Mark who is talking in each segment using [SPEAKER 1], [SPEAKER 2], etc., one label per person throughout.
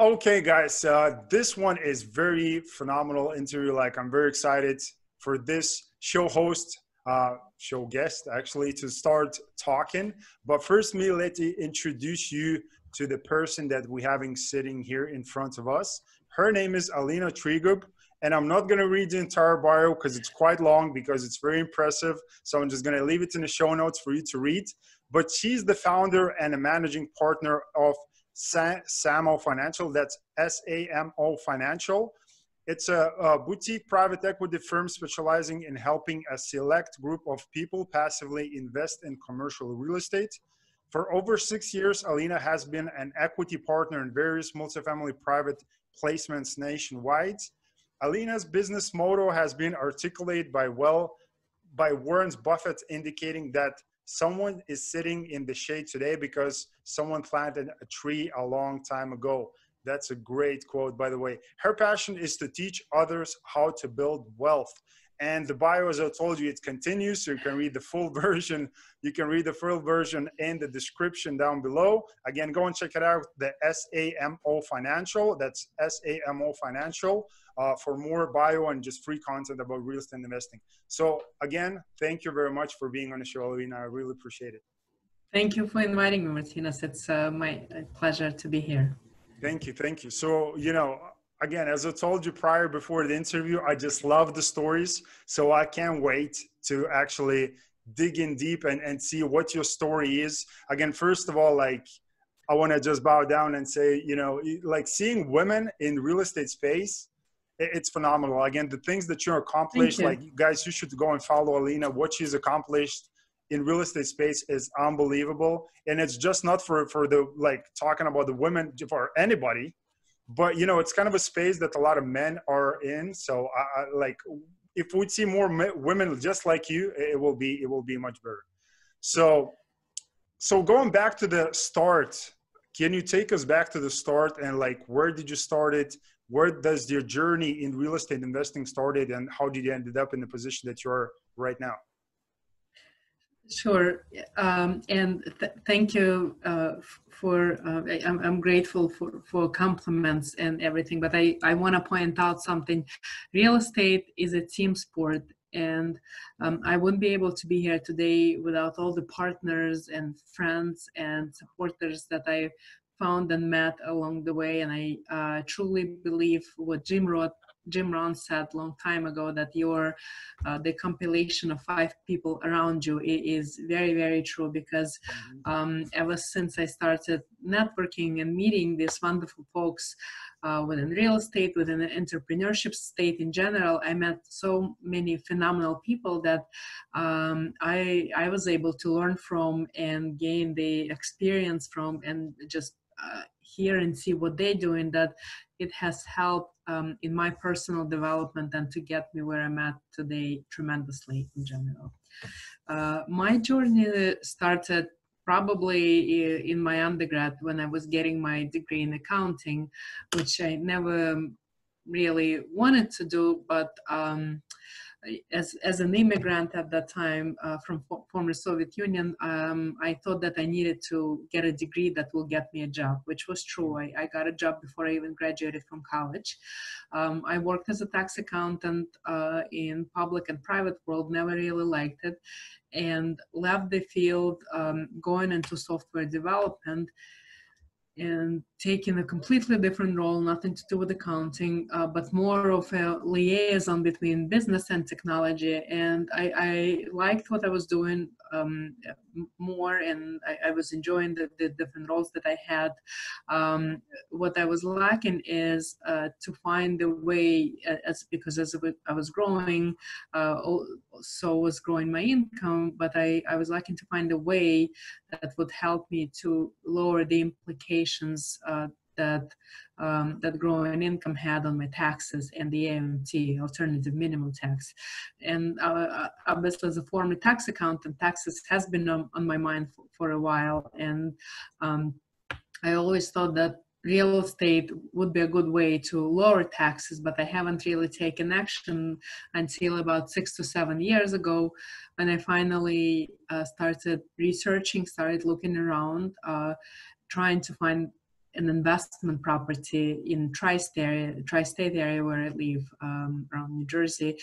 [SPEAKER 1] Okay, guys, uh, this one is very phenomenal interview. Like, I'm very excited for this show host, uh, show guest, actually, to start talking. But first, me let me introduce you to the person that we having sitting here in front of us. Her name is Alina Trigub, and I'm not to read the entire bio because it's quite long because it's very impressive. So I'm just to leave it in the show notes for you to read. But she's the founder and a managing partner of SAMO Financial. That's S A M O Financial. It's a, a, boutique private equity firm specializing in helping a select group of people passively invest in commercial real estate. For over six years, Alina has been an equity partner in various multifamily private placements nationwide. Alina's business motto has been articulated by well by Warren Buffett, indicating that someone is sitting in the shade today because someone planted a tree a long time ago. That's a great quote, by the way. Her passion is to teach others how to build wealth. And the bio, as I told you, it continues. So you can read the full version. You can read the full version in the description down below. Again, go and check it out. The SAMO Financial. That's SAMO Financial uh, for more bio and just free content about real estate investing. So again, thank you very much for being on the show, Alina. I really appreciate it.
[SPEAKER 2] Thank you for inviting me, Martinas. It's uh, my pleasure to be here.
[SPEAKER 1] Thank you. Thank you. So, you know, again, as I told you prior before the interview, I just love the stories. So I can't wait to actually dig in deep and, and see what your story is. Again, first of all, like, I want to just bow down and say, you know, like seeing women in real estate space it's phenomenal. Again, the things that you accomplished, you. like guys, you should go and follow Alina. What she's accomplished in real estate space is unbelievable, and it's just not for for the like talking about the women for anybody, but you know, it's kind of a space that a lot of men are in. So, I, I like if we see more women just like you, it will be it will be much better. So, so going back to the start, can you take us back to the start and like where did you start it? Where does your journey in real estate investing started and how did you ended up in the position that you are right now?
[SPEAKER 2] Sure. Um, and th- thank you uh, for uh, I'm, I'm, grateful for, for compliments and everything but i, I want to point out something. Real estate is a team sport and um, i wouldn't be able to be here today without all the partners and friends and supporters that i found and met along the way. And I uh, truly believe what Jim wrote. Jim Rohn said a long time ago that you're uh, the compilation of five people around you is very, very true because mm-hmm. um, ever since I started networking and meeting these wonderful folks uh, within real estate, within the entrepreneurship state in general, I met so many phenomenal people that um, I, I was able to learn from and gain the experience from and just uh, hear and see what they're doing that it has helped um, in my personal development and to get me where i'm at today tremendously in general. Uh, my journey started probably in my undergrad when i was getting my degree in accounting which i never really wanted to do but um, as, as an immigrant at that time uh, from former Soviet Union, um, I thought that I needed to get a degree that will get me a job, which was true. I, I got a job before I even graduated from college. Um, I worked as a tax accountant uh, in public and private world, never really liked it, and left the field um, going into software development and taking a completely different role, nothing to do with accounting, uh, but more of a liaison between business and technology. And I, I liked what I was doing um, more and I, I was enjoying the, the, different roles that I had. Um, what I was lacking is uh, to find the way, as because as I was growing, uh, so was growing my income, but I, I was lacking to find a way that would help me to lower the implications uh, that um, that growing income had on my taxes and the AMT, alternative minimum tax. And uh, obviously, as a former tax accountant, taxes has been on, on my mind for, for, a while. And um, I always thought that real estate would be a good way to lower taxes, but I haven't really taken action until about six to seven years ago when I finally uh, started researching, started looking around, uh, trying to find an investment property in tri-state area, tri-state area where I live um, around New Jersey.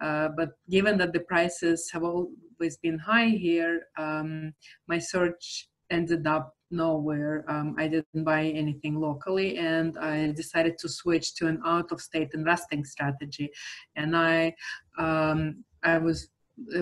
[SPEAKER 2] Uh, but given that the prices have always been high here, um, my search ended up nowhere. Um, I didn't buy anything locally, and I decided to switch to an out-of-state investing strategy. And I, um, I was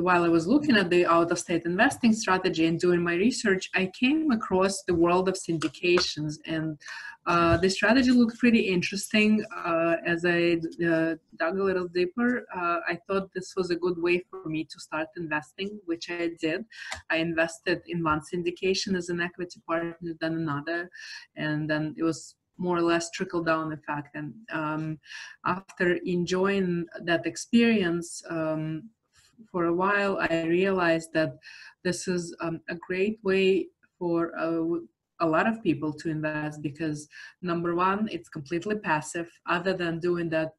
[SPEAKER 2] while I was looking at the out of state investing strategy and doing my research, I came across the world of syndications. And uh, the strategy looked pretty interesting. Uh, as I uh, dug a little deeper, uh, I thought this was a good way for me to start investing, which I did. I invested in one syndication as an equity partner, then another, and then it was more or less trickle down effect. And um, after enjoying that experience, um, for a while, I realized that this is um, a great way for a, a lot of people to invest because number one, it's completely passive. Other than doing that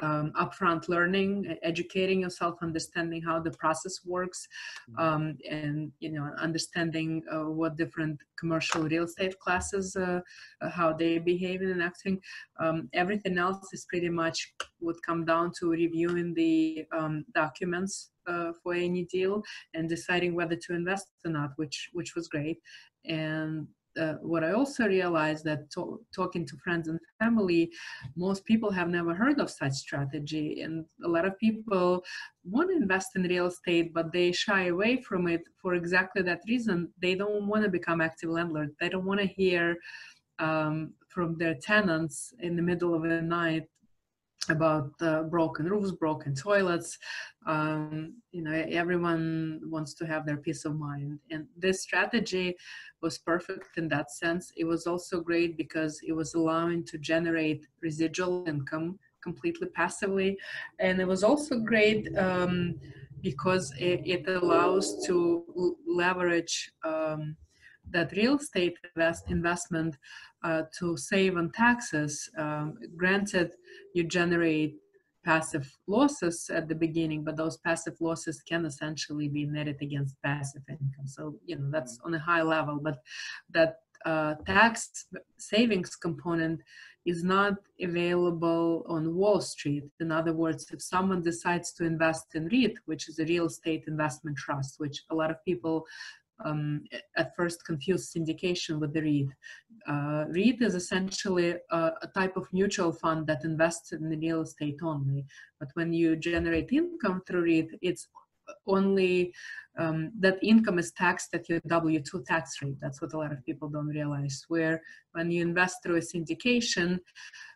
[SPEAKER 2] um, upfront learning, educating yourself, understanding how the process works, mm-hmm. um, and you know understanding uh, what different commercial real estate classes, uh, uh, how they behave in acting. Um, everything else is pretty much would come down to reviewing the um, documents uh, for any deal and deciding whether to invest or not, which which was great. And uh, what I also realized that to- talking to friends and family, most people have never heard of such strategy, and a lot of people want to invest in real estate, but they shy away from it for exactly that reason. They don't want to become active landlords. They don't want to hear um, from their tenants in the middle of the night about uh, broken roofs, broken toilets. Um, you know, everyone wants to have their peace of mind. And this strategy was perfect in that sense. It was also great because it was allowing to generate residual income completely passively. And it was also great um, because it, it, allows to leverage um, that real estate invest, investment uh, to save on taxes. Um, granted, you generate passive losses at the beginning, but those passive losses can essentially be netted against passive income. So, you know, that's on a high level, but that uh, tax savings component is not available on Wall Street. In other words, if someone decides to invest in REIT, which is a real estate investment trust, which a lot of people um, at first confused syndication with the REIT. Uh, REIT is essentially a, a, type of mutual fund that invests in the real estate only. But when you generate income through REIT, it's only um, that income is taxed at your W2 tax rate. That's what a lot of people don't realize. Where when you invest through a syndication,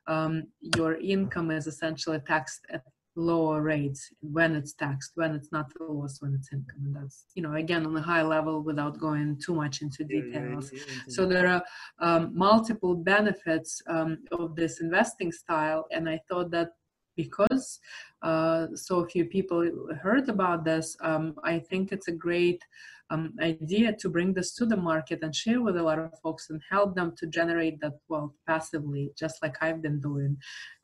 [SPEAKER 2] um, your income is essentially taxed at lower rates when it's taxed, when it's not a loss, when it's income. And that's, you know, again, on a high level without going too much into details. Yeah, yeah, yeah, so there are um, multiple benefits um, of this investing style. And I thought that because uh, so few people heard about this, um, I think it's a great um, idea to bring this to the market and share with a lot of folks and help them to generate that wealth passively, just like I've been doing.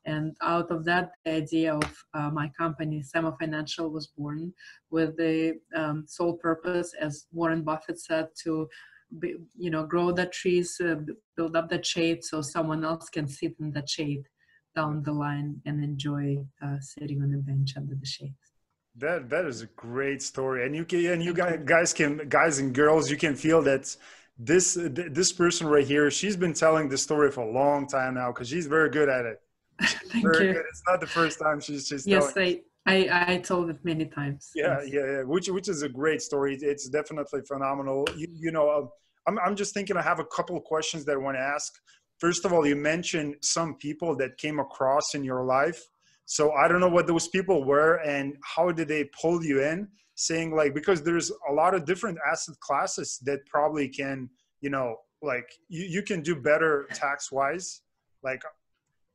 [SPEAKER 2] And out of that, the idea of uh, my company, SAMO Financial, was born with the um, sole purpose, as Warren Buffett said, to be, you know grow the trees, uh, build up the shade, so someone else can sit in the shade down the line and enjoy uh, sitting on the bench under the shade.
[SPEAKER 1] That that is a great story, and you can and you guys can guys and girls, you can feel that this this person right here, she's been telling this story for a long time now because she's very good at it.
[SPEAKER 2] Thank very you. Good.
[SPEAKER 1] It's not the first time she's just
[SPEAKER 2] yes, I, I I told it many times.
[SPEAKER 1] Yeah, yes. yeah, yeah. Which which is a great story. It's definitely phenomenal. You, you know, um, I'm I'm just thinking. I have a couple of questions that I want to ask. First of all, you mentioned some people that came across in your life. So I don't know what those people were and how did they pull you in, saying like because there's a lot of different asset classes that probably can, you know, like you, you can do better tax wise, like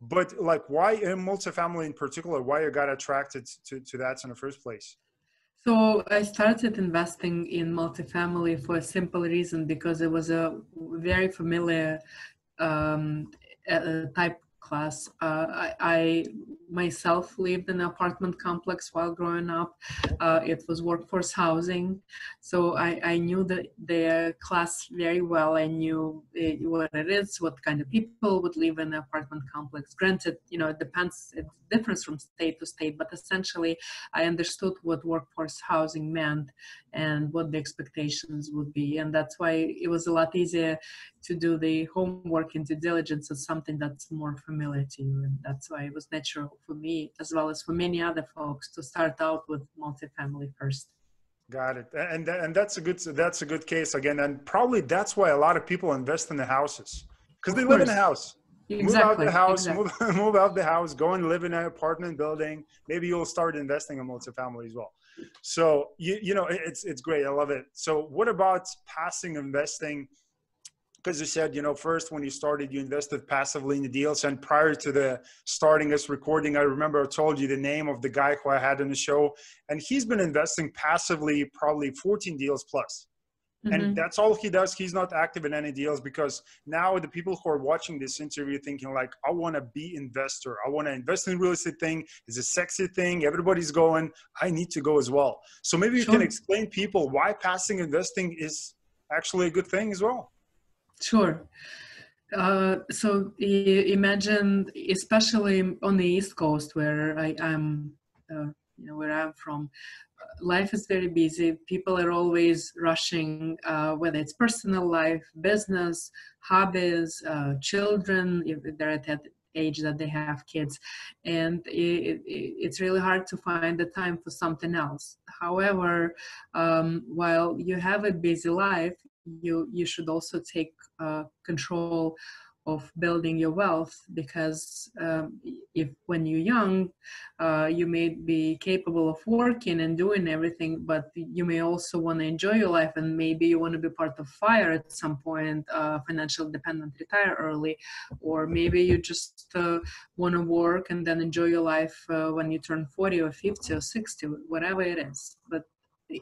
[SPEAKER 1] but like why in multifamily in particular why you got attracted to, to that in the first place?
[SPEAKER 2] So i started investing in multifamily for a simple reason because it was a very familiar um, type class. Uh, I, I myself lived in an apartment complex while growing up. Uh, it was workforce housing, so I, I knew the, the class very well. I knew it, uh, what it is, what kind of people would live in an apartment complex. Granted, you know, it depends, it differs from state to state, but essentially I understood what workforce housing meant and what the expectations would be. And that's why it was a lot easier to do the homework and due diligence of something that's more familiar to you. And that's why it was natural for me, as well as for many other folks, to start out with multifamily first.
[SPEAKER 1] Got it. And, and that's a good, that's a good case again. And probably that's why a lot of people invest in the houses because they live in a house. Exactly. Move out the house, exactly. move, move out the house, go and live in an apartment building. Maybe you'll start investing in multifamily as well. So you you know it's it's great. I love it. So what about passing investing? Because you said you know first when you started you invested passively in the deals, and prior to the starting this recording, I remember I told you the name of the guy who I had on the show, and he's been investing passively probably 14 deals plus. Mm-hmm. And that's all he does. He's not active in any deals because now the people who are watching this interview thinking like, I want to be investor. I want to invest in real estate thing. It's a sexy thing. Everybody's going. I need to go as well. So maybe you sure. can explain people why passing investing is actually a good thing as well.
[SPEAKER 2] Sure. Uh, so imagine, especially on the East Coast where I am, uh, you know, where I'm from, life is very busy. People are always rushing, uh, whether it's personal life, business, hobbies, uh, children, if they're at that age that they have kids. And it, it, it's really hard to find the time for something else. However, um, while you have a busy life, you, you should also take uh, control of building your wealth because um, if when you're young uh, you may be capable of working and doing everything but you may also want to enjoy your life and maybe you want to be part of fire at some point uh, financial dependent retire early or maybe you just uh, want to work and then enjoy your life uh, when you turn 40 or 50 or 60 whatever it is. But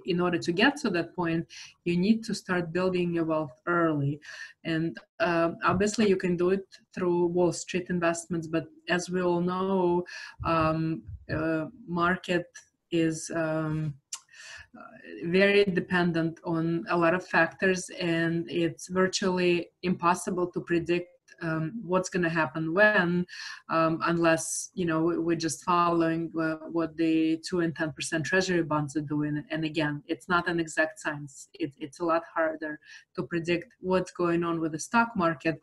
[SPEAKER 2] in order to get to that point, you need to start building your wealth early. And uh, obviously, you can do it through Wall Street investments, but as we all know, um, uh, market is um, very dependent on a lot of factors, and it's virtually impossible to predict um, what's going to happen when, um, unless you know we're just following uh, what the two and ten percent Treasury bonds are doing. And again, it's not an exact science. It, it's a lot harder to predict what's going on with the stock market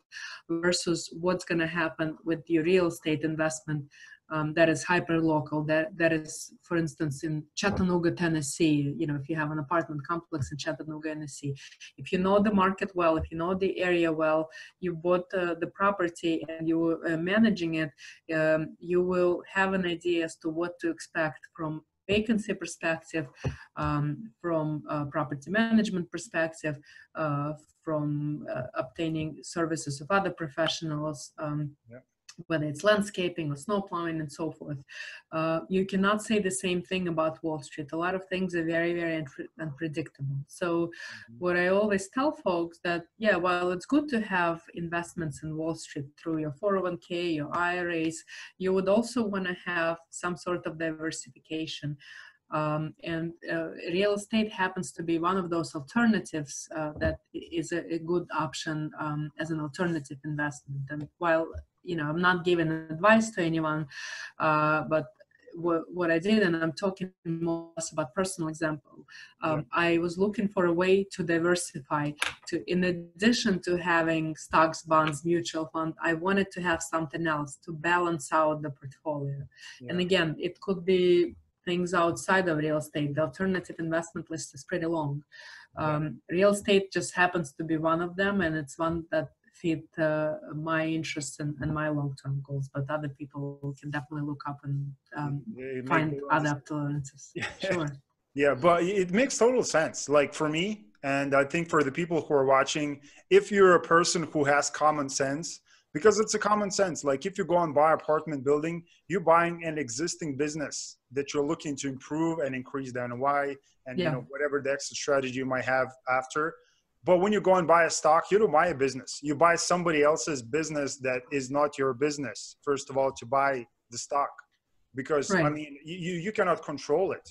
[SPEAKER 2] versus what's going to happen with your real estate investment um, that is hyper local that that is for instance in chattanooga tennessee you know if you have an apartment complex in chattanooga tennessee. If you know the market well if you know the area well you bought uh, the property and you are uh, managing it um, you will have an idea as to what to expect from vacancy perspective um, from property management perspective uh, from uh, obtaining services of other professionals um, whether it's landscaping or snow plowing and so forth. Uh, you cannot say the same thing about Wall Street. A lot of things are very, very unpredictable. So, mm-hmm. what I always tell folks that yeah, while it's good to have investments in Wall Street through your 401k, your IRAs, you would also want to have some sort of diversification. Um, and uh, real estate happens to be one of those alternatives uh, that is a, a good option um, as an alternative investment. And while you know i'm not giving advice to anyone uh, but what, what i did and i'm talking most about personal example um, i was looking for a way to diversify to in addition to having stocks bonds mutual fund i wanted to have something else to balance out the portfolio yeah. and again it could be things outside of real estate. The alternative investment list is pretty long. Um, real estate just happens to be one of them and it's one that fit uh, my interests and, and my long-term goals but other people can definitely look up and um, find other alternatives. Yeah. sure.
[SPEAKER 1] Yeah but it makes total sense like for me and i think for the people who are watching if you're a person who has common sense because it's a common sense like if you go and buy apartment building you're buying an existing business that you're looking to improve and increase the NOI and yeah. you know whatever the exit strategy you might have after but when you go and buy a stock, you don't buy a business. You buy somebody else's business that is not your business, first of all, to buy the stock. because
[SPEAKER 2] Right.
[SPEAKER 1] I mean you you cannot control it.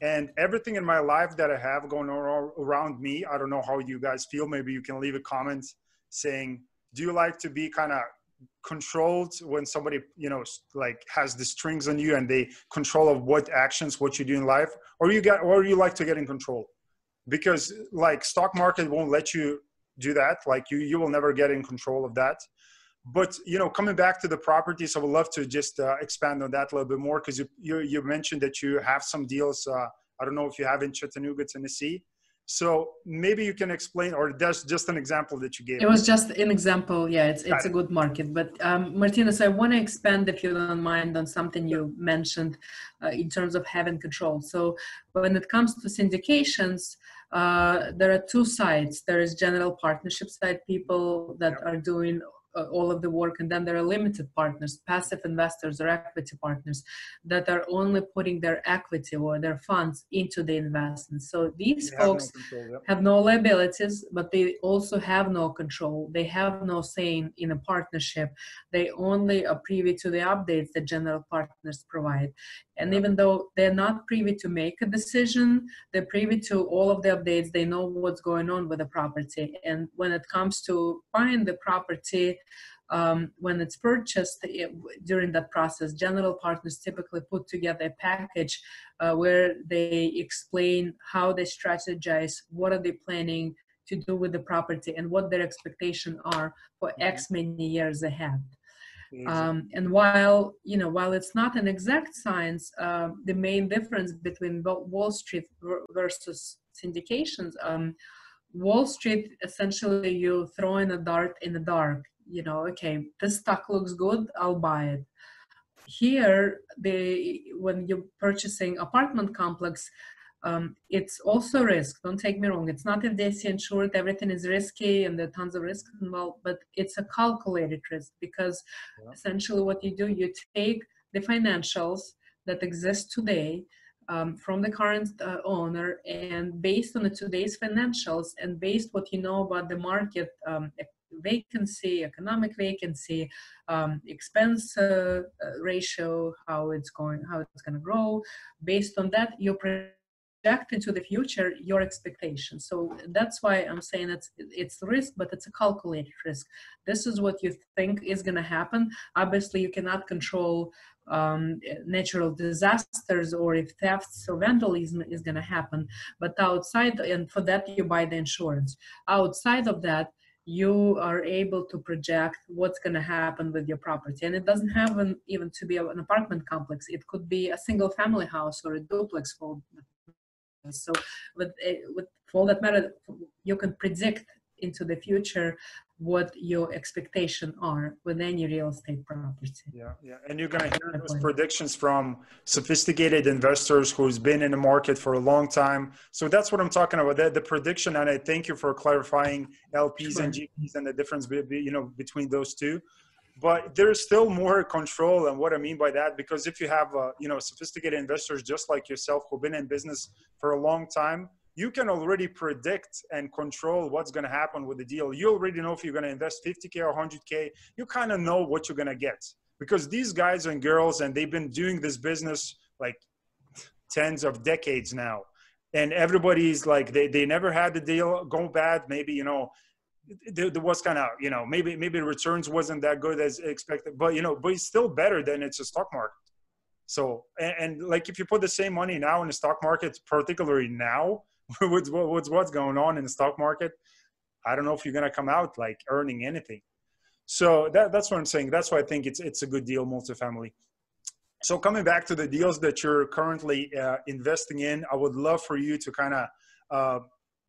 [SPEAKER 1] And everything in my life that I have going on around me, I don't know how you guys feel. Maybe you can leave a comment saying, "Do you like to be kind of controlled when somebody you know like has the strings on you and they control of what actions what you do in life? Or you get or you like to get in control? Because like stock market won't let you do that. Like you you will never get in control of that. But you know coming back to the properties i would love to just uh, expand on that a little bit more because you, you you mentioned that you have some deals uh, i don't know if you have in chattanooga tennessee so maybe you can explain or that's just an example that you gave
[SPEAKER 2] It was just an example. Yeah, it's it's a good market. But um, Martinez, I want to expand, if you don't mind, on something you mentioned uh, in terms of having control. So when it comes to syndications, uh, there are two sides. There is general partnership side people that
[SPEAKER 1] Yep.
[SPEAKER 2] are doing uh, all of the work, and then there are limited partners, passive investors or equity partners that are only putting their equity or their funds into the investment. So these
[SPEAKER 1] You have no
[SPEAKER 2] folks
[SPEAKER 1] control, yep.
[SPEAKER 2] have no liabilities, but they also have no control. They have no say in a partnership. They only are privy to the updates that general partners provide. And even though they're not privy to make a decision, they're privy to all of the updates. They know what's going on with the property. And when it comes to buying the property, um, when it's purchased it, during that process, general partners typically put together a package uh, where they explain how they strategize, what are they planning to do with the property, and what their expectation are for X many years ahead. Um, and while you know, while it's not an exact science, uh, the main difference between Wall Street versus syndications, um, Wall Street essentially you throw in a dart in the dark. You know, okay, this stock looks good, I'll buy it here they when you're purchasing apartment complex um, it's also risk don't take me wrong it's not FDIC insured everything is risky and there are tons of risk involved but it's a calculated risk because
[SPEAKER 1] Yeah.
[SPEAKER 2] essentially what you do you take the financials that exist today um, from the current uh, owner and based on the today's financials and based what you know about the market um, vacancy economic vacancy um, expense uh, uh, ratio, how it's going, how it's going to grow. Based on that, you project into the future your expectations. So that's why I'm saying it's it's risk, but it's a calculated risk. This is what you think is going to happen. Obviously, you cannot control um, natural disasters or if thefts or vandalism is going to happen. But outside, and for that you buy the insurance. Outside of that, you are able to project what's going to happen with your property and it doesn't have an, even to be an apartment complex it could be a single family house or a duplex for so with, eh, with for all that matter you can predict into the future what your expectation are with any real estate property
[SPEAKER 1] Yeah, yeah, and you're gonna hear those predictions from sophisticated investors who's been in the market for a long time. So that's what I'm talking about. The, the prediction, and I thank you for clarifying LPs and GPs and the difference, be- you know, between those two. But there's still more control, and what I mean by that, because if you have, uh, you know, sophisticated investors just like yourself who've been in business for a long time, you can already predict and control what's going to happen with the deal. You already know if you're going to invest 50k or 100k. You kind of know what you're going to get because these guys and girls and they've been doing this business like tens of decades now and everybody's like they, they never had the deal go bad maybe you know there, there was kind of you know maybe maybe returns wasn't that good as expected but you know but it's still better than it's a stock market so and, and like if you put the same money now in the stock market particularly now with what- what's going on in the stock market i don't know if you're to come out like earning anything so that, that's what I'm saying. That's why I think it's it's a good deal, multifamily. So coming back to the deals that you're currently uh, investing in, I would love for you to kind of uh,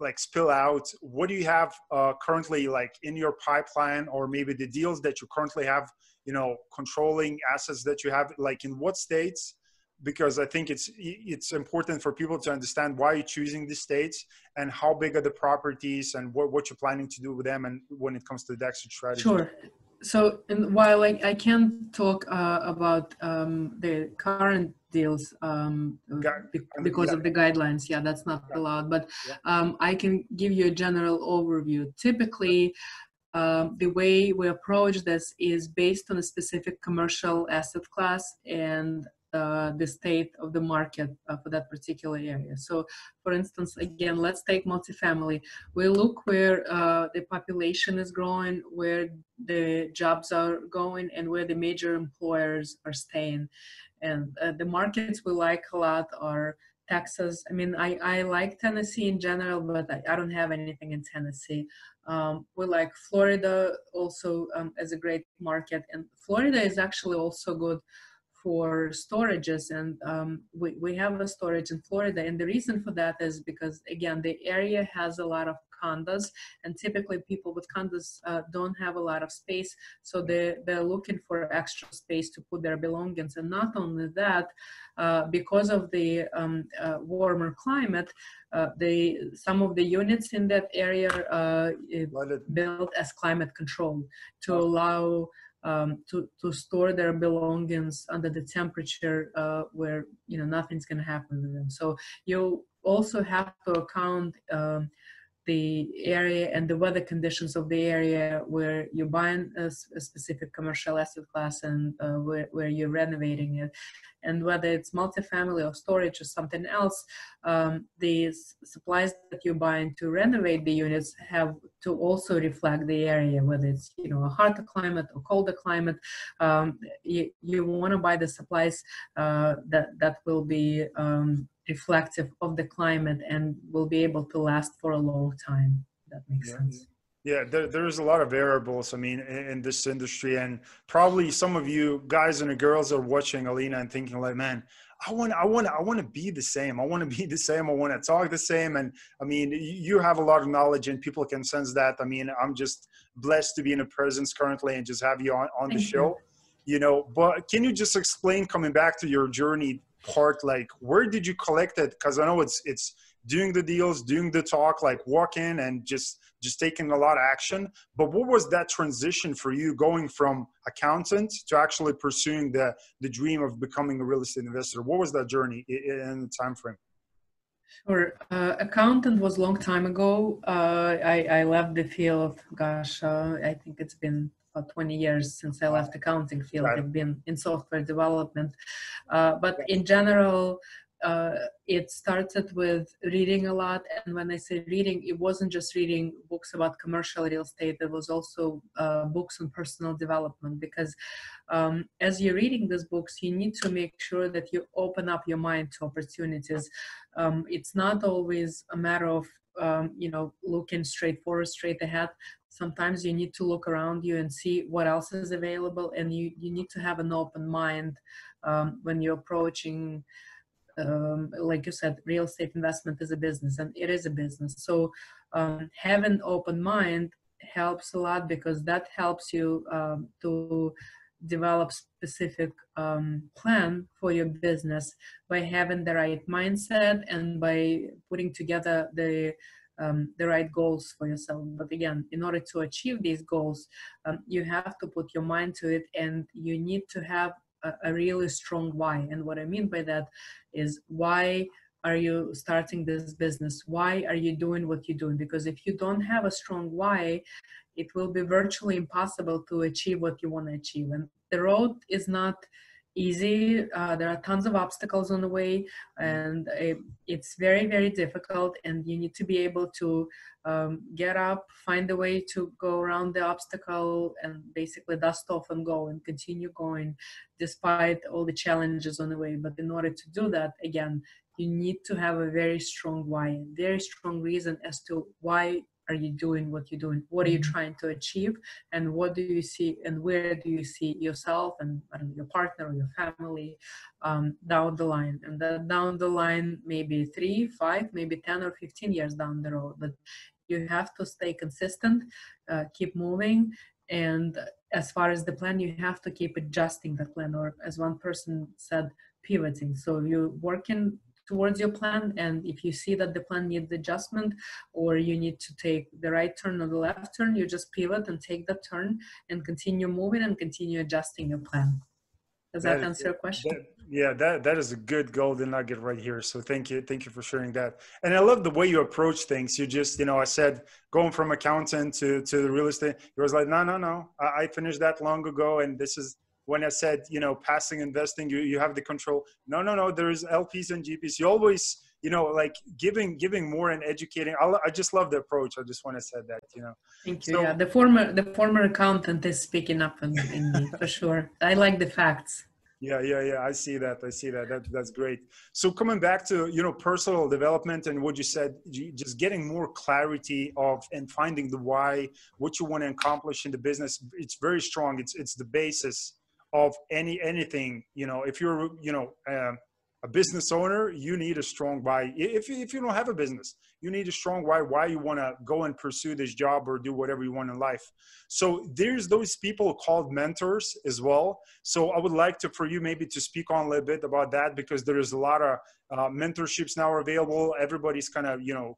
[SPEAKER 1] like spill out what do you have uh, currently like in your pipeline, or maybe the deals that you currently have, you know, controlling assets that you have, like in what states? Because I think it's it's important for people to understand why you're choosing these states and how big are the properties and what, what you're planning to do with them, and when it comes to the exit strategy.
[SPEAKER 2] Sure. So, and while I, I can't talk uh, about um, the current deals um, be- because of the guidelines, yeah, that's not allowed. But um, I can give you a general overview. Typically, um, the way we approach this is based on a specific commercial asset class, and uh, the state of the market uh, for that particular area. So, for instance, again, let's take multifamily. We look where uh, the population is growing, where the jobs are going, and where the major employers are staying. And uh, the markets we like a lot are Texas. I mean, I, I like Tennessee in general, but I, I don't have anything in Tennessee. Um, we like Florida also um, as a great market, and Florida is actually also good for storages and um, we, we have a storage in Florida and the reason for that is because again the area has a lot of condos and typically people with condos uh, don't have a lot of space so they, they're looking for extra space to put their belongings. And not only that uh, because of the um, uh, warmer climate uh, the some of the units in that area uh, built as climate control to allow um, to, to store their belongings under the temperature uh, where you know nothing's going to happen to them. So you also have to account um, the area and the weather conditions of the area where you're buying a, a specific commercial asset class and uh, where, where you're renovating it. And whether it's multifamily or storage or something else, um, the supplies that you're buying to renovate the units have to also reflect the area, whether it's you know a hotter climate or colder climate. Um, you, you want to buy the supplies uh, that that will be um, reflective of the climate and will be able to last for a long time. That makes
[SPEAKER 1] yeah.
[SPEAKER 2] sense.
[SPEAKER 1] Yeah, there, there's a lot of variables. I mean, in, in, this industry, and probably some of you guys and the girls are watching Alina and thinking, like, man, I want, I want, I want to be the same. I want to be the same. I want to talk the same. And I mean, you have a lot of knowledge, and people can sense that. I mean, I'm just blessed to be in a presence currently and just have you on on the show. You. you know, but can you just explain coming back to your journey part like where did you collect it because i know it's it's doing the deals doing the talk like walking and just just taking a lot of action but what was that transition for you going from accountant to actually pursuing the the dream of becoming a real estate investor what was that journey in the time frame
[SPEAKER 2] Sure. Uh, accountant was long time ago. Uh, I, I left the field, gosh, uh, I think it's been about 20 years since I left accounting field. Right. I've been in software development. Uh, but in general, uh, it started with reading a lot. And when I say reading, it wasn't just reading books about commercial real estate, it was also uh, books on personal development. Because um, as you're reading these books, you need to make sure that you open up your mind to opportunities. Um, it's not always a matter of um, you know looking straight forward straight ahead sometimes you need to look around you and see what else is available and you, you need to have an open mind um, when you're approaching um, like you said real estate investment is a business and it is a business. So um, having an open mind helps a lot because that helps you um, to develop specific um, plan for your business by having the right mindset and by putting together the um, the right goals for yourself. But again, in order to achieve these goals, um, you have to put your mind to it and you need to have a, a really strong why. And what I mean by that is why are you starting this business? Why are you doing what you're doing? Because if you don't have a strong why, it will be virtually impossible to achieve what you want to achieve. And the road is not easy. Uh, there are tons of obstacles on the way, and it, it's very, very difficult. And you need to be able to um, get up, find a way to go around the obstacle, and basically dust off and go and continue going despite all the challenges on the way. But in order to do that, again, you need to have a very strong why, very strong reason as to why are you doing what you're doing? What are you mm-hmm. trying to achieve? And what do you see and where do you see yourself and your partner or your family um, down the line? And that down the line maybe three five maybe 10 or 15 years down the road. But you have to stay consistent uh, keep moving. And as far as the plan you have to keep adjusting the plan. Or as one person said pivoting. So you're working towards your plan and if you see that the plan needs adjustment or you need to take the right turn or the left turn you just pivot and take the turn and continue moving and continue adjusting your plan. Does that, that answer your question?
[SPEAKER 1] that, yeah that that is a good golden nugget right here. So thank you thank you for sharing that. And i love the way you approach things. You just you know i said going from accountant to to the real estate. You was like no no no. I, I finished that long ago and this is when I said, you know, passing investing, you, you have the control. No, no, no. There's LPs and GPs. You always, you know, like giving giving more and educating. I, I just love the approach. I just want to say that, you know.
[SPEAKER 2] Thank you. So, yeah, the former the former accountant is speaking up in, in me for sure. I like the facts.
[SPEAKER 1] Yeah, yeah, yeah. I see that. I see that. That that's great. So coming back to you know personal development and what you said, just getting more clarity of and finding the why, what you want to accomplish in the business. It's very strong. It's it's the basis of any anything you know if you're you know uh, a business owner you need a strong why if, if you don't have a business you need a strong why why you want to go and pursue this job or do whatever you want in life. So there's those people called mentors as well. So i would like to for you maybe to speak on a little bit about that because there is a lot of uh, mentorships now available. Everybody's kind of you know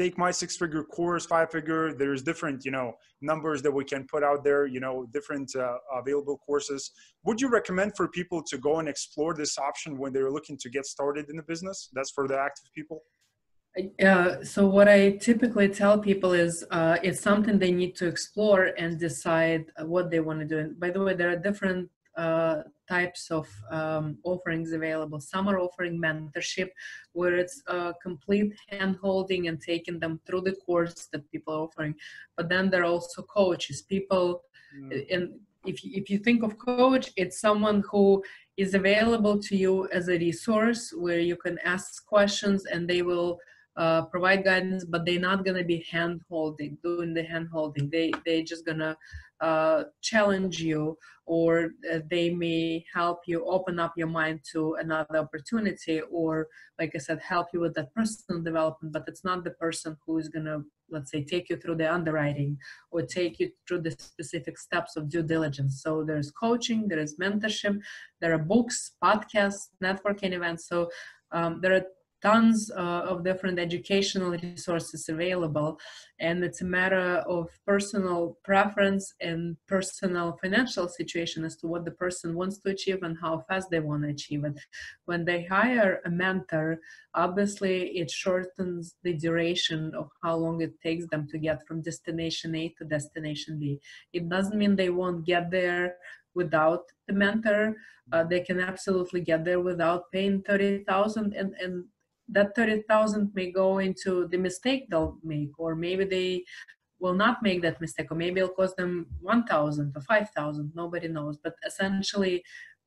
[SPEAKER 1] take my six figure course five figure there's different you know numbers that we can put out there you know different uh, available courses. Would you recommend for people to go and explore this option when they're looking to get started in the business? That's for the active people?
[SPEAKER 2] Uh, so what I typically tell people is uh, it's something they need to explore and decide what they want to do. And by the way, there are different uh, types of um, offerings available. Some are offering mentorship, where it's uh, complete handholding and taking them through the course that people are offering. But then there are also coaches. People, mm. and if you, if you think of coach, it's someone who is available to you as a resource where you can ask questions and they will uh, provide guidance, but they're not gonna be hand holding, doing the hand holding. They they just gonna uh, challenge you or uh, they may help you open up your mind to another opportunity or like i said help you with that personal development but it's not the person who is going to let's say take you through the underwriting or take you through the specific steps of due diligence so there's coaching there is mentorship there are books podcasts networking events so um, there are tons uh, of different educational resources available and it's a matter of personal preference and personal financial situation as to what the person wants to achieve and how fast they want to achieve it. When they hire a mentor obviously it shortens the duration of how long it takes them to get from destination a to destination b. It doesn't mean they won't get there without the mentor uh, they can absolutely get there without paying 30000 and and that 30,000 may go into the mistake they'll make, or maybe they will not make that mistake, or maybe it'll cost them 1,000 or 5,000. Nobody knows. But essentially,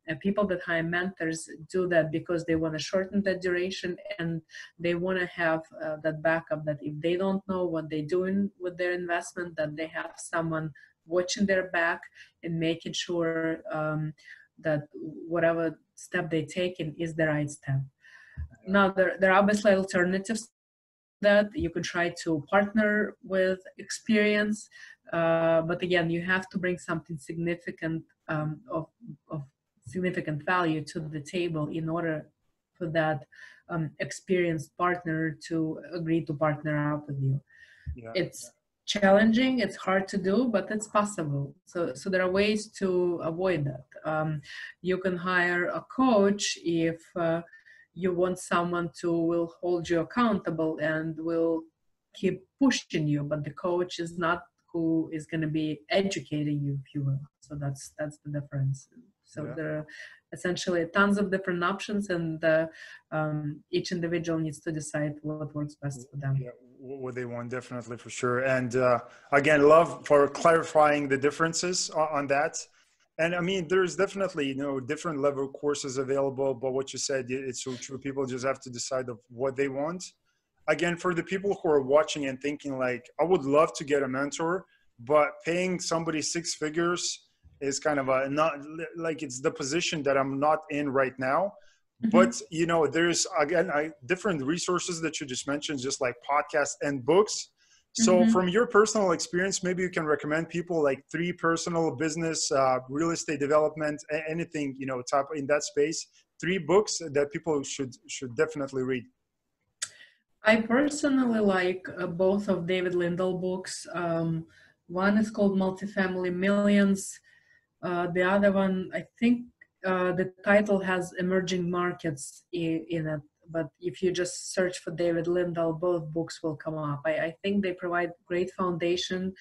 [SPEAKER 2] uh, people that hire mentors do that because they want to shorten that duration and they want to have uh, that backup that if they don't know what they're doing with their investment, that they have someone watching their back and making sure um, that whatever step they're taking is the right step. Now, there, there are obviously alternatives that you could try to partner with experience, uh, but again, you have to bring something significant um, of, of significant value to the table in order for that um, experienced partner to agree to partner up with you. Yeah, it's yeah. challenging, it's hard to do, but it's possible. So, so there are ways to avoid that. Um, you can hire a coach if uh, you want someone to will hold you accountable and will keep pushing you but the coach is not who is going to be educating you if you will. So that's that's the difference. So yeah. there are essentially tons of different options and uh, um, each individual needs to decide what works best for them.
[SPEAKER 1] Yeah, what they want definitely for sure. And uh, again love for clarifying the differences on, on that and I mean, there's definitely you know different level courses available. But what you said, it's so true. People just have to decide of what they want. Again, for the people who are watching and thinking like, I would love to get a mentor, but paying somebody six figures is kind of a not like it's the position that I'm not in right now. Mm-hmm. But you know, there's again I, different resources that you just mentioned, just like podcasts and books so, mm-hmm. from your personal experience, maybe you can recommend people like three personal business, uh, real estate development, anything you know, type in that space. Three books that people should should definitely read.
[SPEAKER 2] I personally like uh, both of David Lindahl books. Um, one is called Multifamily Millions. Uh, the other one, I think, uh, the title has emerging markets in, in it but if you just search for David Lindahl, both books will come up. I, I think they provide great foundation.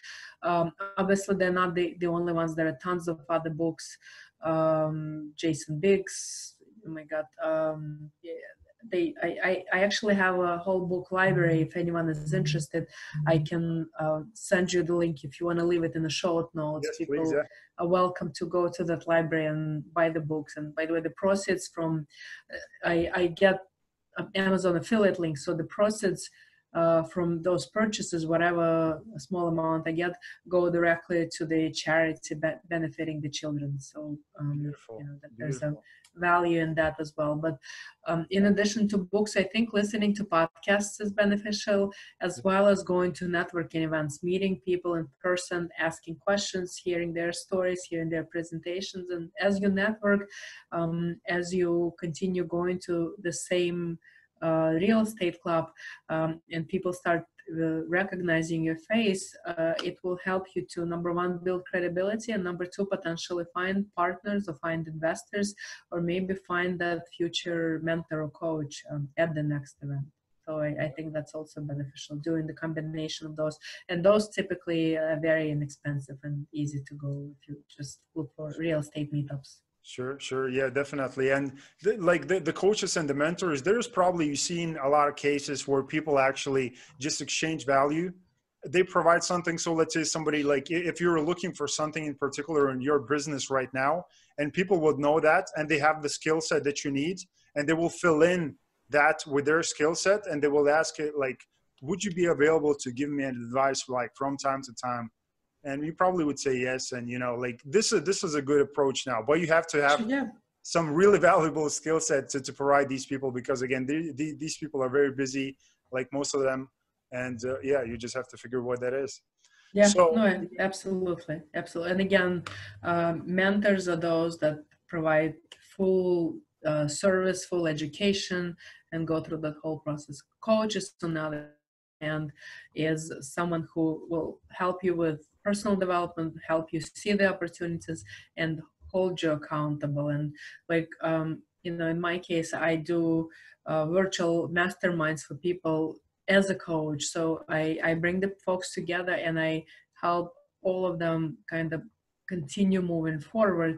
[SPEAKER 2] Um, obviously, they're not the, the only ones. There are tons of other books um, Jason Biggs. Oh my God. Um, yeah, they I, I, I actually have a whole book library if anyone is interested i can uh, send you the link if you want to leave it in the short notes
[SPEAKER 1] Yes,
[SPEAKER 2] people
[SPEAKER 1] please, yeah.
[SPEAKER 2] are welcome to go to that library and buy the books and by the way the proceeds from uh, i i get amazon affiliate link. So the proceeds uh, from those purchases, whatever small amount I get, go directly to the charity be- benefiting the children. So um,
[SPEAKER 1] Beautiful.
[SPEAKER 2] you know, that there's a value in that as well. But um, in addition to books, I think listening to podcasts is beneficial, as well as going to networking events, meeting people in person, asking questions, hearing their stories, hearing their presentations. And as you network, um, as you continue going to the same real estate club um, and people start uh, recognizing your face, uh, it will help you to number one build credibility and number two potentially find partners or find investors or maybe find that future mentor or coach um, at the next event. So I, I, think that's also beneficial doing the combination of those, and those typically are very inexpensive and easy to go if you just look for real estate meetups.
[SPEAKER 1] Sure, sure. Yeah, definitely. And the, like the, the coaches and the mentors, there's probably you've seen a lot of cases where people actually just exchange value. They provide something. So let's say somebody like if you're looking for something in particular in your business right now, and people would know that and they have the skill set that you need, and they will fill in that with their skill set and they will ask it like, would you be available to give me an advice like from time to time? And you probably would say yes and you know like this is this is a good approach now but you have to have
[SPEAKER 2] yeah.
[SPEAKER 1] some really valuable skill set to, to provide these people because again they, they, these people are very busy like most of them and uh, yeah you just have to figure what that is.
[SPEAKER 2] Yeah so, no absolutely absolutely. And again um, mentors are those that provide full uh, service full education and go through that whole process. Coaches on the other hand is someone who will help you with personal development help you see the opportunities and hold you accountable. And like um, you know in my case i do uh, virtual masterminds for people as a coach. So i i bring the folks together and i help all of them kind of continue moving forward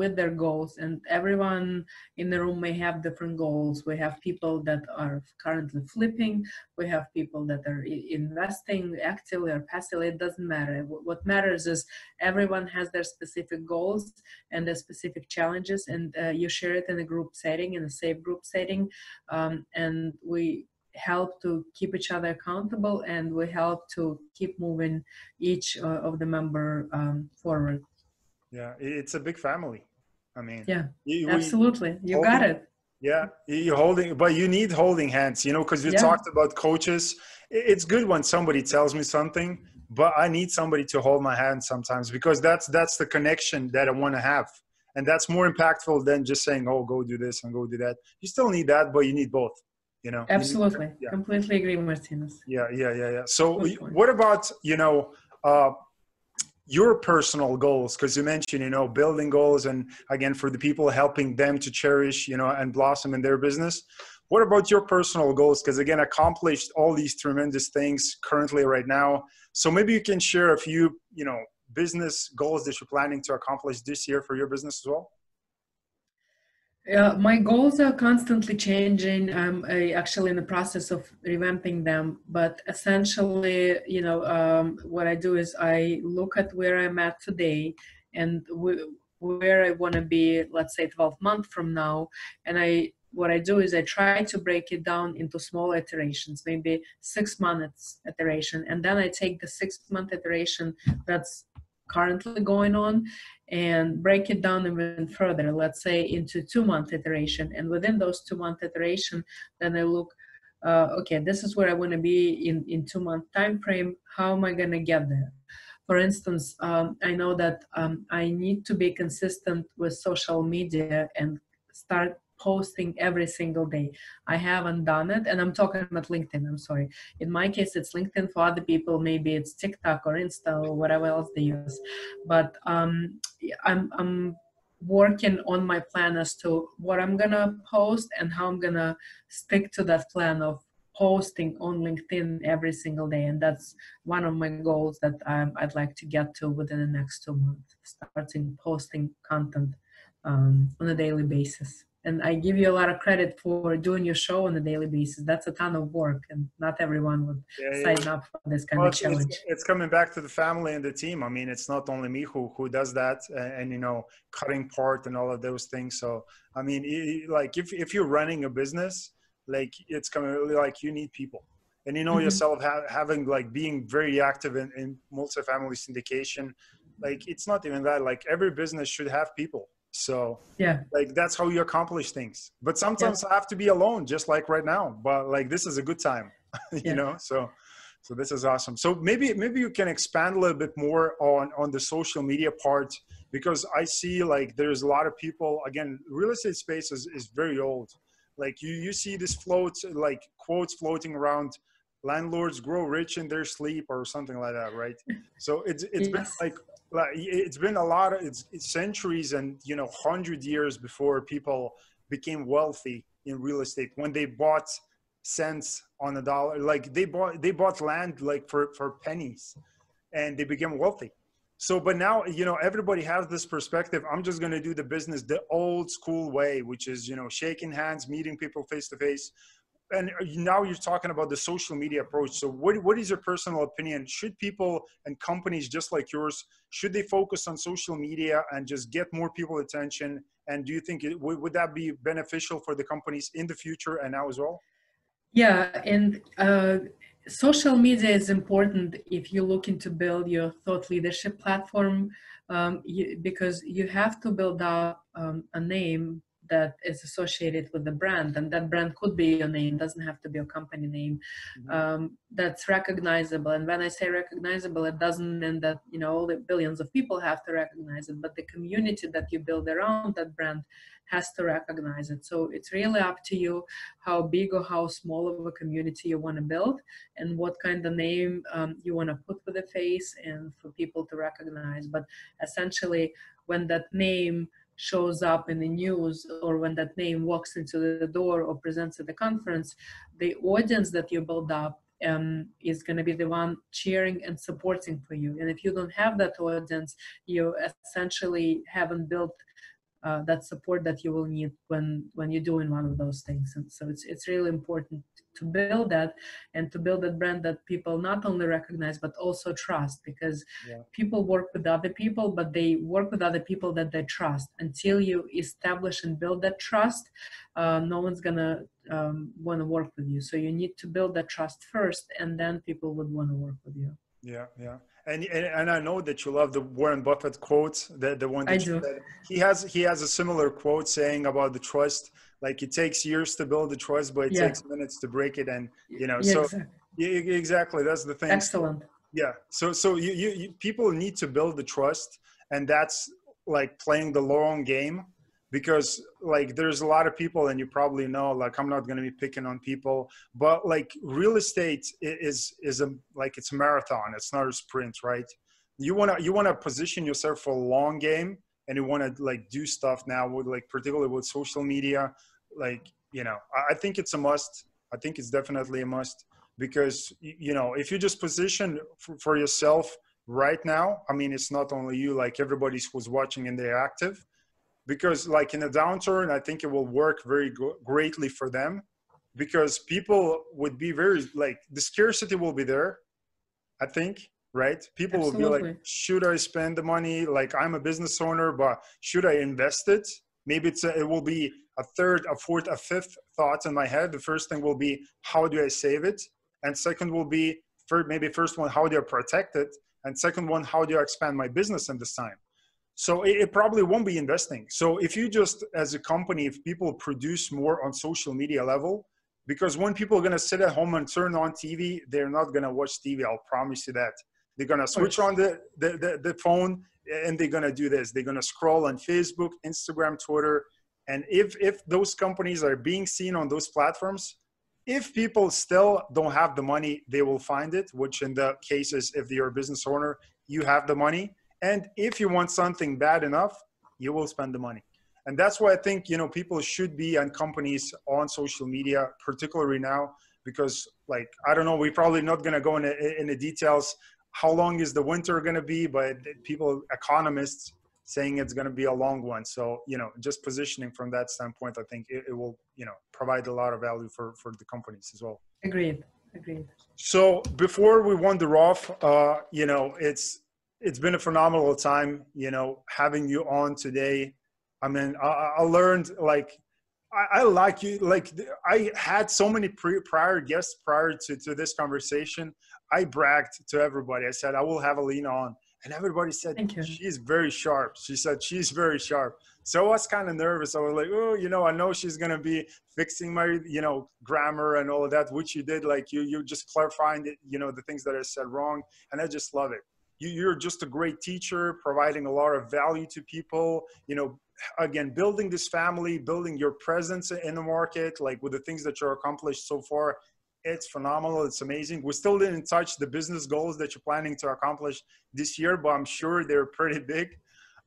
[SPEAKER 2] with their goals. And everyone in the room may have different goals. We have people that are currently flipping. We have people that are investing actively or passively. It doesn't matter. What matters is everyone has their specific goals and their specific challenges. And uh, you share it in a group setting in a safe group setting. Um, and we help to keep each other accountable and we help to keep moving each uh, of the member um, forward.
[SPEAKER 1] Yeah it's a big family. I mean
[SPEAKER 2] yeah you, absolutely. You holding, got it.
[SPEAKER 1] yeah you're holding but you need holding hands you know because we yeah. talked about coaches. It's good when somebody tells me something but i need somebody to hold my hand sometimes because that's that's the connection that i want to have. And that's more impactful than just saying oh go do this and go do that. You still need that but you need both you know
[SPEAKER 2] absolutely. yeah. completely agree martinez.
[SPEAKER 1] Yeah yeah yeah yeah. So what about you know uh, your personal goals? Because you mentioned you know building goals and again for the people helping them to cherish you know and blossom in their business. What about your personal goals? Because again accomplished all these tremendous things currently right now. So maybe you can share a few you know business goals that you're planning to accomplish this year for your business as well
[SPEAKER 2] yeah, my goals are constantly changing. I'm actually in the process of revamping them, but essentially, you know, um, what I do is I look at where I'm at today and w- where I want to be, let's say, 12 months from now, and I what I do is I try to break it down into small iterations, maybe six months iteration, and then I take the six month iteration that's currently going on and break it down even further let's say into two month iteration. And within those two month iteration then i look uh, okay this is where i want to be in in two month time frame how am i going to get there? For instance um, i know that um, i need to be consistent with social media and start posting every single day. I haven't done it, and I'm talking about LinkedIn. I'm sorry. In my case, it's LinkedIn. For other people, maybe it's TikTok or Insta or whatever else they use. But um, I'm I'm working on my plan as to what I'm gonna post and how I'm gonna stick to that plan of posting on LinkedIn every single day, and that's one of my goals that um, I'd like to get to within the next two months. Starting posting content um, on a daily basis and I give you a lot of credit for doing your show on a daily basis. That's a ton of work, and not everyone would yeah, sign yeah. up for this kind well, of challenge.
[SPEAKER 1] It's, it's, coming back to the family and the team. I mean, it's not only me who who does that, and, and you know, cutting part and all of those things. So, I mean, it, like if if you're running a business, like it's coming like you need people. And you know mm-hmm. yourself ha- having like being very active in, in multifamily syndication, like it's not even that. Like every business should have people so
[SPEAKER 2] yeah,
[SPEAKER 1] like that's how you accomplish things. But sometimes yeah. I have to be alone, just like right now. But like this is a good time, you yeah. know. So so this is awesome. So maybe maybe you can expand a little bit more on on the social media part because I see like there's a lot of people. Again, real estate space is is very old. Like you you see this floats like quotes floating around landlords grow rich in their sleep or something like that right so it's it's yes. been like like it's been a lot of it's, it's centuries and you know 100 years before people became wealthy in real estate. When they bought cents on a dollar like they bought they bought land like for for pennies and they became wealthy. So but now you know everybody has this perspective i'm just going to do the business the old school way which is you know shaking hands meeting people face to face and now you're talking about the social media approach. So what, what is your personal opinion? Should people and companies just like yours should they focus on social media and just get more people attention? And do you think it, would, that be beneficial for the companies in the future and now as well?
[SPEAKER 2] Yeah and uh, social media is important if you're looking to build your thought leadership platform um, you, because you have to build up um, a name that is associated with the brand and that brand could be your name doesn't have to be a company name. Mm-hmm. um, that's recognizable and when i say recognizable it doesn't mean that you know all the billions of people have to recognize it but the community that you build around that brand has to recognize it. So it's really up to you how big or how small of a community you want to build and what kind of name um, you want to put with the face and for people to recognize. But essentially when that name shows up in the news or when that name walks into the door or presents at the conference, the audience that you build up um, is going to be the one cheering and supporting for you. And if you don't have that audience, you essentially haven't built uh, that support that you will need when when you're doing one of those things. And so it's it's really important to build that and to build that brand that people not only recognize but also trust because yeah. people work with other people but they work with other people that they trust until you establish and build that trust uh, no one's gonna um, want to work with you so you need to build that trust first and then people would want to work with you
[SPEAKER 1] yeah yeah. And, and, and I know that you love the Warren Buffett quote, the the one that
[SPEAKER 2] I
[SPEAKER 1] do.
[SPEAKER 2] Said.
[SPEAKER 1] He has he has a similar quote saying about the trust. Like it takes years to build the trust but it yeah. takes minutes to break it. And you know yeah, so exactly. Yeah, exactly. That's the thing.
[SPEAKER 2] Excellent.
[SPEAKER 1] Yeah. So so you, you, you people need to build the trust. And that's like playing the long game because like there's a lot of people and you probably know like i'm not going to be picking on people but like real estate is is a like it's a marathon it's not a sprint right? You want to you want to position yourself for a long game and you want to like do stuff now with like particularly with social media like you know i think it's a must. I think it's definitely a must because you know if you just position for, for yourself right now i mean it's not only you like everybody who's watching and they're active because like in a downturn i think it will work very go- greatly for them because people would be very like the scarcity will be there i think right? People Absolutely. will be like, should I spend the money? Like I'm a business owner, but should I invest it? Maybe it's a, it will be a third, a fourth, a fifth thought in my head. The first thing will be, how do I save it? And second will be, first, maybe first one, how do I protect it? And second one, how do I expand my business in this time? So it, it probably won't be investing. So if you just, as a company, if people produce more on social media level, because when people are going to sit at home and turn on TV, they're not going to watch TV. I'll promise you that. They're gonna switch on the, the, the, the phone and they're gonna do this. They're gonna scroll on Facebook, Instagram, Twitter. And if if those companies are being seen on those platforms, if people still don't have the money, they will find it, which in the cases, if you're a business owner, you have the money. And if you want something bad enough, you will spend the money. And that's why I think, you know, people should be on companies on social media, particularly now, because like, I don't know, we're probably not going to go into in the details how long is the winter going to be but people economists saying it's going to be a long one. So, you know, just positioning from that standpoint, I think it, it will, you know, provide a lot of value for, for the companies as well.
[SPEAKER 2] Agreed. Agreed.
[SPEAKER 1] So before we wander off, uh, you know, it's, it's been a phenomenal time, you know, having you on today. I mean, I, I learned like, I, I, like you, like I had so many pre, prior guests prior to, to this conversation. I bragged to everybody. I said, I will have Alina on and everybody said she's very sharp. She said she's very sharp. So I was kind of nervous. I was like, oh, you know, I know she's gonna be fixing my, you know, grammar and all of that, which you did. Like you, you just clarifying it, you know, the things that I said wrong, and I just love it. You, you're just a great teacher, providing a lot of value to people. You know, again, building this family, building your presence in the market, like with the things that you're accomplished so far it's phenomenal. It's amazing. We still didn't touch the business goals that you're planning to accomplish this year, but I'm sure they're pretty big.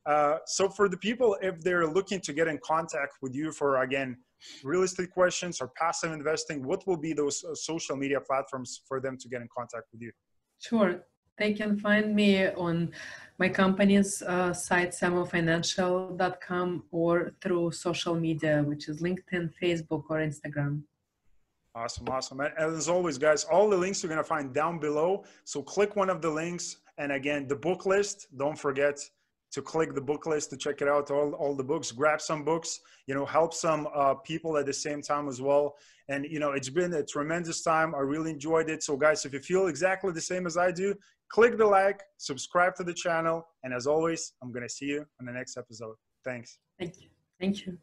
[SPEAKER 1] Uh, so for the people, if they're looking to get in contact with you for, again, real estate questions or passive investing, what will be those uh, social media platforms for them to get in contact with you?
[SPEAKER 2] Sure. They can find me on my company's uh, site, samofinancial.com, or through social media, which is LinkedIn, Facebook, or Instagram.
[SPEAKER 1] Awesome, awesome. And as always, guys, all the links you're going to find down below. So click one of the links. And again, the book list, don't forget to click the book list to check it out, all, all the books, grab some books, you know, help some uh, people at the same time as well. And, you know, it's been a tremendous time. I really enjoyed it. So guys, if you feel exactly the same as I do, click the like, subscribe to the channel. And as always, I'm going to see you on the next episode. Thanks.
[SPEAKER 2] Thank you. Thank you.